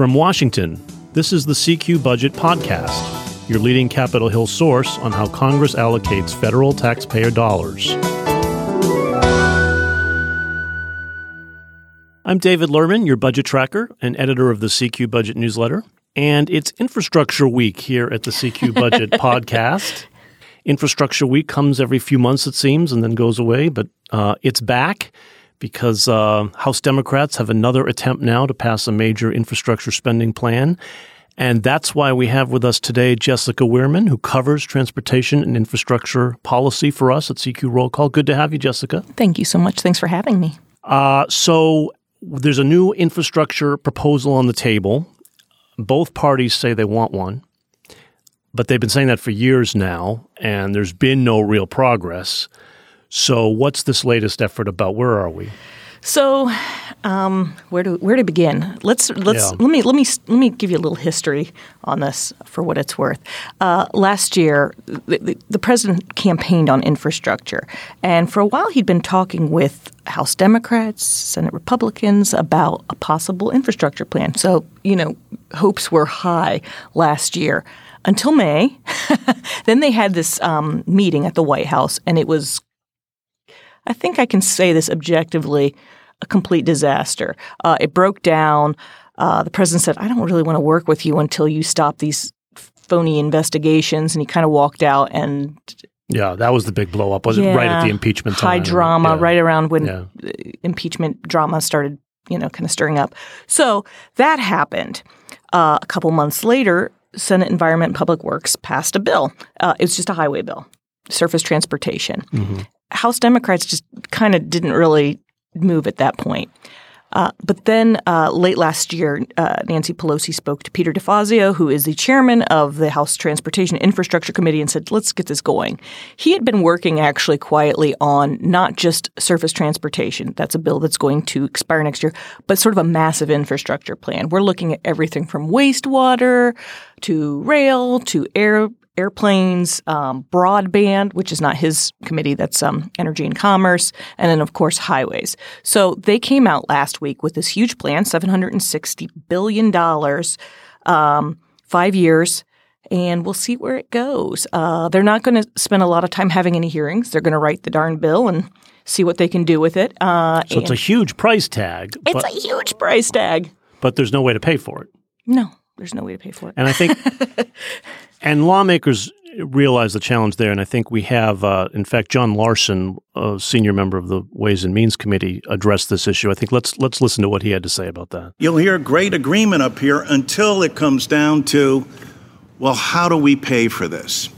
From Washington, this is the CQ Budget Podcast, your leading Capitol Hill source on how Congress allocates federal taxpayer dollars. I'm David Lerman, your budget tracker and editor of the CQ Budget newsletter. And it's Infrastructure Week here at the CQ Budget Podcast. Infrastructure Week comes every few months, it seems, and then goes away, but uh, it's back because uh, House Democrats have another attempt now to pass a major infrastructure spending plan. And that's why we have with us today Jessica Wehrman, who covers transportation and infrastructure policy for us at CQ Roll Call. Good to have you, Jessica. Thank you so much. Thanks for having me. Uh, so, there's a new infrastructure proposal on the table. Both parties say they want one, but they've been saying that for years now, and there's been no real progress. So, what's this latest effort about? Where are we? So, um, where to where to begin? Let's let's Yeah. let me let me let me give you a little history on this for what it's worth. Uh, last year, the, the, the president campaigned on infrastructure, and for a while he'd been talking with House Democrats, Senate Republicans about a possible infrastructure plan. So you know, hopes were high last year until May. then they had this um, meeting at the White House, and it was I think I can say this objectively a complete disaster. Uh, it broke down. Uh, the president said, I don't really want to work with you until you stop these phony investigations. And he kind of walked out and Yeah, that was the big blow up. Was it right at the Yeah, impeachment high drama, Yeah. right around when Yeah. uh, impeachment drama started, you know, kind of stirring up. So that happened. Uh, a couple months later, Senate Environment and Public Works passed a bill. Uh, it was just a highway bill, surface transportation. Mm-hmm. House Democrats just kind of didn't really move at that point. Uh, but then uh, late last year, uh, Nancy Pelosi spoke to Peter DeFazio, who is the chairman of the House Transportation Infrastructure Committee, and said, let's get this going. He had been working actually quietly on not just surface transportation, that's a bill that's going to expire next year, but sort of a massive infrastructure plan. We're looking at everything from wastewater to rail to air airplanes, um, broadband, which is not his committee, that's um, energy and commerce, and then, of course, highways. So they came out last week with this huge plan $760 billion, um, five years. And we'll see where it goes. Uh, they're not going to spend a lot of time having any hearings. They're going to write the darn bill and see what they can do with it. Uh, So it's a huge price tag, it's but, a huge price tag. but there's no way to pay for it. No, there's no way to pay for it. And I think, and lawmakers realize the challenge there. And I think we have, uh, in fact, John Larson, a senior member of the Ways and Means Committee, addressed this issue. I think let's let's listen to what he had to say about that. You'll hear great agreement up here until it comes down to, well, how do we pay for this?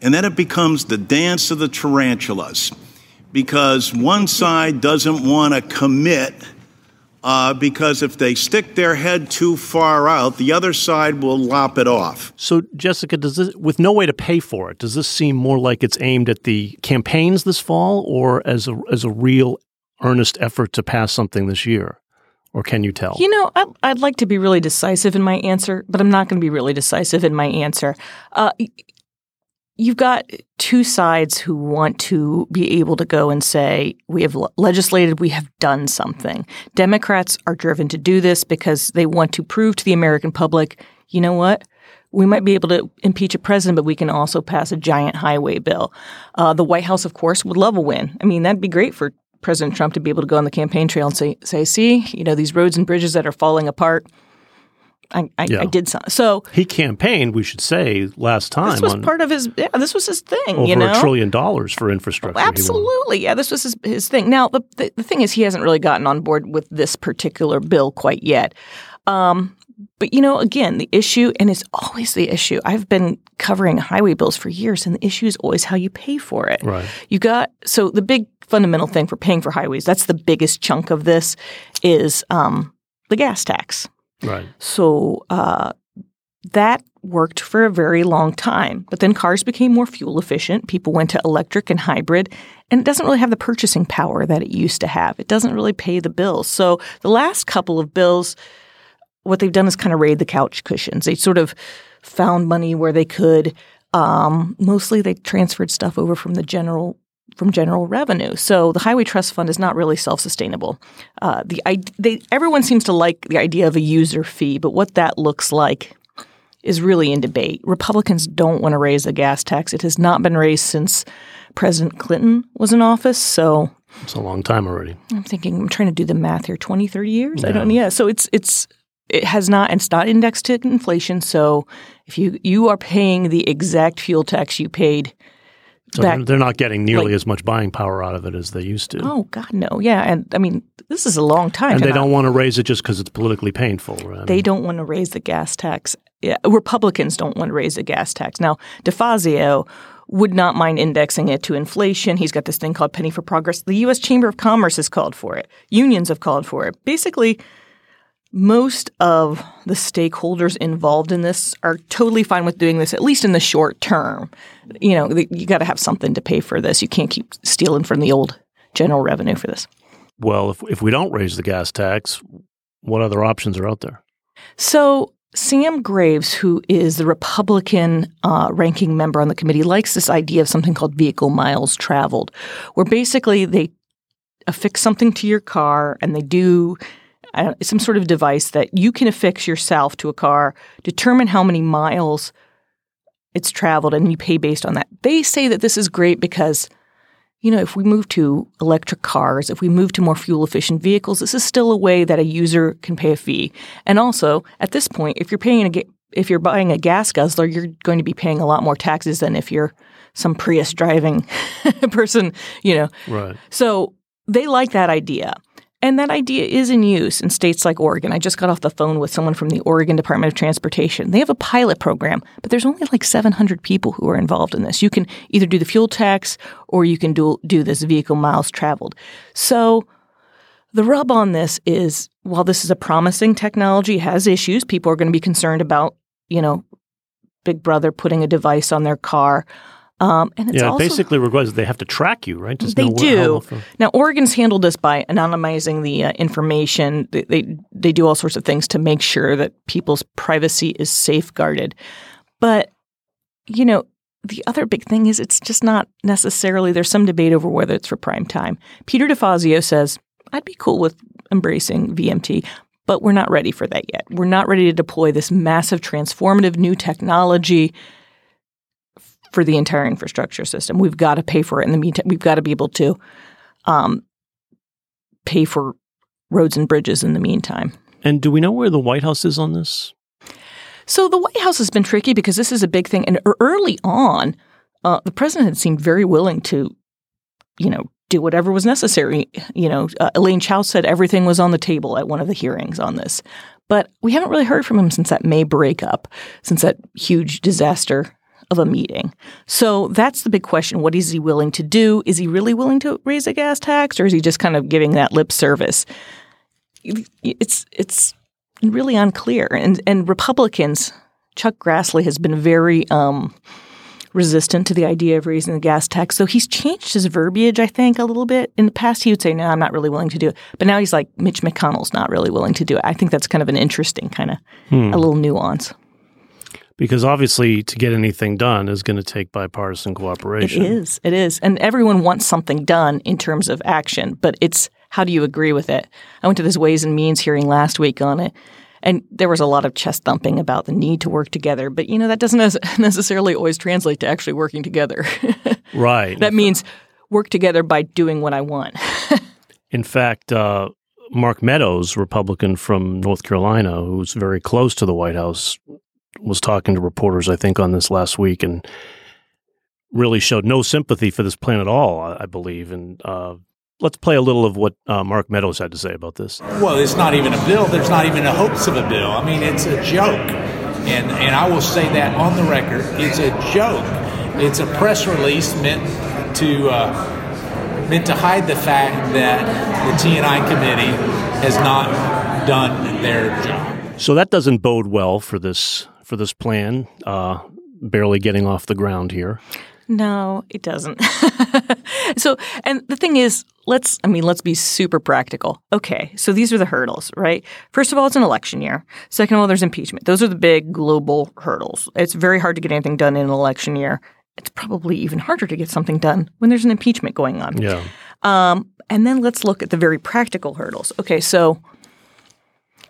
And then it becomes the dance of the tarantulas because one side doesn't want to commit uh, because if they stick their head too far out, the other side will lop it off. So, Jessica, does this, with no way to pay for it, does this seem more like it's aimed at the campaigns this fall, or as a as a real earnest effort to pass something this year, or can you tell? You know, I, I'd like to be really decisive in my answer, but I'm not going to be really decisive in my answer. Uh, y- you've got two sides who want to be able to go and say, we have legislated, we have done something. Democrats are driven to do this because they want to prove to the American public, you know what? We might be able to impeach a president, but we can also pass a giant highway bill. Uh, the White House, of course, would love a win. I mean, that'd be great for President Trump to be able to go on the campaign trail and say, say, see, you know, these roads and bridges that are falling apart. I, I, Yeah. I did some. So he campaigned, we should say, last time this was on part of his. Yeah, this was his thing. over you know, a trillion dollars for infrastructure. Absolutely. Yeah, this was his, his thing. Now, the, the, the thing is, he hasn't really gotten on board with this particular bill quite yet. Um, but, you know, again, the issue, and it's always the issue. I've been covering highway bills for years, and the issue is always how you pay for it. Right. You got, so the big fundamental thing for paying for highways, that's the biggest chunk of this, is um, the gas tax. Right. So uh, that worked for a very long time. But then cars became more fuel efficient. People went to electric and hybrid, and it doesn't really have the purchasing power that it used to have. It doesn't really pay the bills. So the last couple of bills, what they've done is kind of raid the couch cushions. They sort of found money where they could. Um, mostly they transferred stuff over from the general from general revenue. So the Highway Trust Fund is not really self-sustainable. Uh, the they everyone seems to like the idea of a user fee, but what that looks like is really in debate. Republicans don't want to raise the gas tax. It has not been raised since President Clinton was in office. So it's a long time already. I'm thinking I'm trying to do the math here 20 30 years. Yeah. I don't yeah. So it's it's it has not and it's not indexed to inflation. So if you you are paying the exact fuel tax you paid so back, they're not getting nearly like, as much buying power out of it as they used to. Oh God, no! Yeah, and I mean, this is a long time. And they don't want to raise it just because it's politically painful. Right? They don't want to raise the gas tax. Yeah, Republicans don't want to raise the gas tax. Now, DeFazio would not mind indexing it to inflation. He's got this thing called Penny for Progress. The U.S. Chamber of Commerce has called for it. Unions have called for it. Basically, most of the stakeholders involved in this are totally fine with doing this, at least in the short term. You know, you got to have something to pay for this. You can't keep stealing from the old general revenue for this. Well, if, if we don't raise the gas tax, what other options are out there? So, Sam Graves, who is the Republican uh, ranking member on the committee, likes this idea of something called vehicle miles traveled, where basically they affix something to your car and they do uh, some sort of device that you can affix yourself to a car, determine how many miles it's traveled, and you pay based on that. They say that this is great because, you know, if we move to electric cars, if we move to more fuel efficient vehicles, this is still a way that a user can pay a fee. And also, at this point, if you're paying a if you're buying a gas guzzler, you're going to be paying a lot more taxes than if you're some Prius driving person, you know. Right. So they like that idea. And that idea is in use in states like Oregon. I just got off the phone with someone from the Oregon Department of Transportation. They have a pilot program, but there's only like 700 people who are involved in this. You can either do the fuel tax or you can do, do this vehicle miles traveled. So the rub on this is while this is a promising technology, has issues. People are going to be concerned about, you know, Big Brother putting a device on their car. Um, and it's yeah, also, basically requires they have to track you, right? Just they do. now, Oregon's handled this by anonymizing the uh, information. They, they, they do all sorts of things to make sure that people's privacy is safeguarded. But you know, the other big thing is it's just not necessarily. There's some debate over whether it's for prime time. Peter DeFazio says I'd be cool with embracing VMT, but we're not ready for that yet. We're not ready to deploy this massive, transformative new technology for the entire infrastructure system. We've got to pay for it in the meantime. We've got to be able to um, pay for roads and bridges in the meantime. And do we know where the White House is on this? So the White House has been tricky because this is a big thing. And early on, uh, the president had seemed very willing to, you know, do whatever was necessary. You know, uh, Elaine Chao said everything was on the table at one of the hearings on this. But we haven't really heard from him since that May breakup, since that huge disaster of a meeting. So that's the big question. What is he willing to do? Is he really willing to raise a gas tax or is he just kind of giving that lip service? It's it's really unclear. And and Republicans, Chuck Grassley has been very um, resistant to the idea of raising the gas tax. So he's changed his verbiage, I think, a little bit. In the past, he would say, "No, I'm not really willing to do it," but now he's like, "Mitch McConnell's not really willing to do it." I think that's kind of an interesting kind of hmm. a little nuance because obviously to get anything done is going to take bipartisan cooperation. It is. It is. And everyone wants something done in terms of action, but it's how do you agree with it? I went to this Ways and Means hearing last week on it. And there was a lot of chest thumping about the need to work together, but you know that doesn't necessarily always translate to actually working together. right. that means work together by doing what I want. in fact, uh, Mark Meadows, Republican from North Carolina, who's very close to the White House, was talking to reporters, I think, on this last week, and really showed no sympathy for this plan at all. I, believe, and uh, let's play a little of what uh, Mark Meadows had to say about this. Well, it's not even a bill. There's not even a hopes of a bill. I mean, it's a joke, and and I will say that on the record, it's a joke. It's a press release meant to. Uh, meant to hide the fact that the TNI committee has not done their job. So that doesn't bode well for this for this plan, uh, barely getting off the ground here. No, it doesn't. so, and the thing is, let's, I mean, let's be super practical. Okay, so these are the hurdles, right? First of all, it's an election year. Second of all, there's impeachment. Those are the big global hurdles. It's very hard to get anything done in an election year it's probably even harder to get something done when there's an impeachment going on. Yeah. Um, and then let's look at the very practical hurdles. Okay, so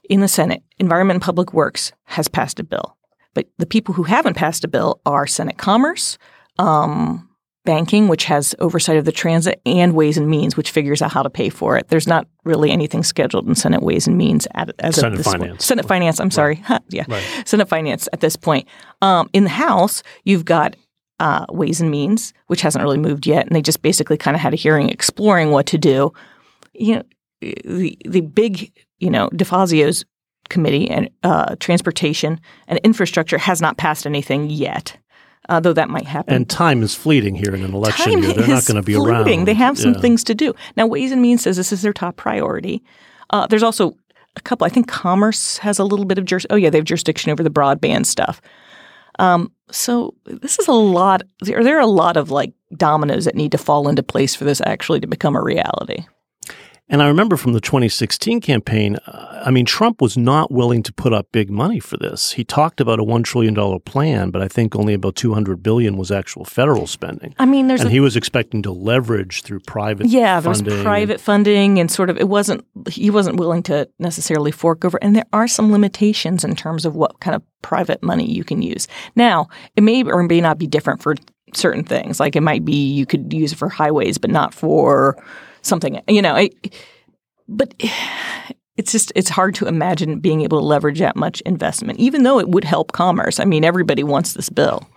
in the Senate, Environment and Public Works has passed a bill, but the people who haven't passed a bill are Senate Commerce, um, Banking, which has oversight of the transit, and Ways and Means, which figures out how to pay for it. There's not really anything scheduled in Senate Ways and Means at, as Senate of this Finance. Point. Senate Finance. I'm sorry. Huh, yeah, Right. Senate Finance at this point. Um, in the House, you've got uh, Ways and Means, which hasn't really moved yet, and they just basically kind of had a hearing exploring what to do. You know, the the big, you know, DeFazio's committee and uh, transportation and infrastructure has not passed anything yet, uh, though that might happen. And time is fleeting here in an election Time year. They're not going to be fleeting. around. They have some Yeah. things to do now. Ways and Means says this is their top priority. Uh, there's also a couple. I think Commerce has a little bit of juris. Oh yeah, they have jurisdiction over the broadband stuff. Um, so this is a lot. There, there are a lot of like dominoes that need to fall into place for this actually to become a reality. And I remember from the 2016 campaign, uh, I mean, Trump was not willing to put up big money for this. He talked about a $1 trillion plan, but I think only about 200 billion was actual federal spending. I mean, there's and a he was expecting to leverage through private Yeah, there was funding. private funding and sort of it wasn't he wasn't willing to necessarily fork over and there are some limitations in terms of what kind of private money you can use. Now, it may or may not be different for certain things. Like it might be you could use it for highways but not for something, you know, it, but it's just it's hard to imagine being able to leverage that much investment even though it would help commerce. I mean, everybody wants this bill.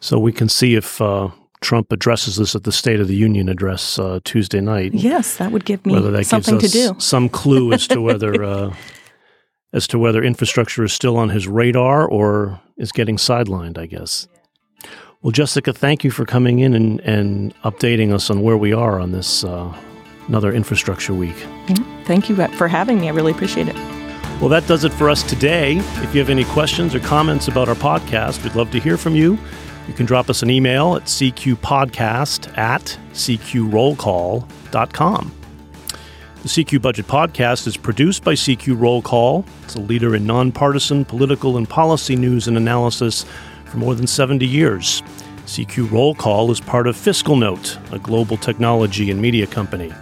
So we can see if uh, Trump addresses this at the State of the Union address uh, Tuesday night. Yes, that would give me Whether that something gives to do. some clue as to whether uh, as to whether infrastructure is still on his radar or is getting sidelined, I guess. Well, Jessica, thank you for coming in and, and updating us on where we are on this uh, another infrastructure week. Thank you for having me. I really appreciate it. Well, that does it for us today. If you have any questions or comments about our podcast, we'd love to hear from you. You can drop us an email at cqpodcast at cqrollcall.com. The CQ Budget Podcast is produced by CQ Roll Call. It's a leader in nonpartisan political and policy news and analysis for more than 70 years. CQ Roll Call is part of FiscalNote, a global technology and media company.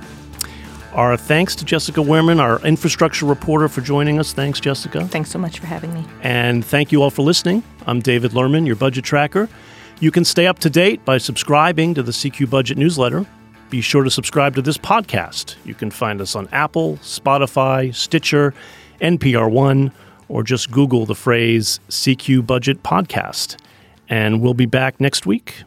Our thanks to Jessica Wehrman, our infrastructure reporter, for joining us. Thanks, Jessica. Thanks so much for having me. And thank you all for listening. I'm David Lerman, your budget tracker. You can stay up to date by subscribing to the CQ Budget newsletter. Be sure to subscribe to this podcast. You can find us on Apple, Spotify, Stitcher, NPR One, or just Google the phrase CQ Budget Podcast. And we'll be back next week